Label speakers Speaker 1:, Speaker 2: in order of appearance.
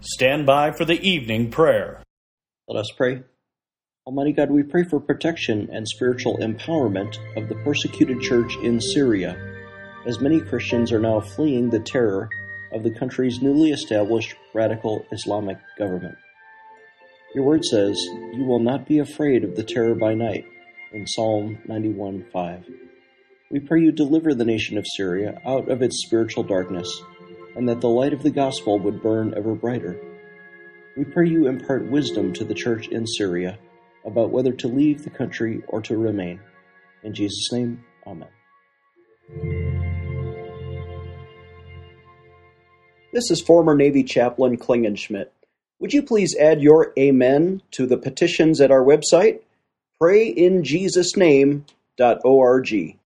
Speaker 1: stand by for the evening prayer.
Speaker 2: Let us pray. Almighty God, we pray for protection and spiritual empowerment of the persecuted church in Syria, as many Christians are now fleeing the terror of the country's newly established radical Islamic government. Your word says, You will not be afraid of the terror by night, in Psalm 91 5. We pray you deliver the nation of Syria out of its spiritual darkness, and that the light of the gospel would burn ever brighter. We pray you impart wisdom to the church in Syria about whether to leave the country or to remain. In Jesus' name, Amen. This is former Navy Chaplain Klingenschmitt. Would you please add your Amen to the petitions at our website, prayinjesusname.org.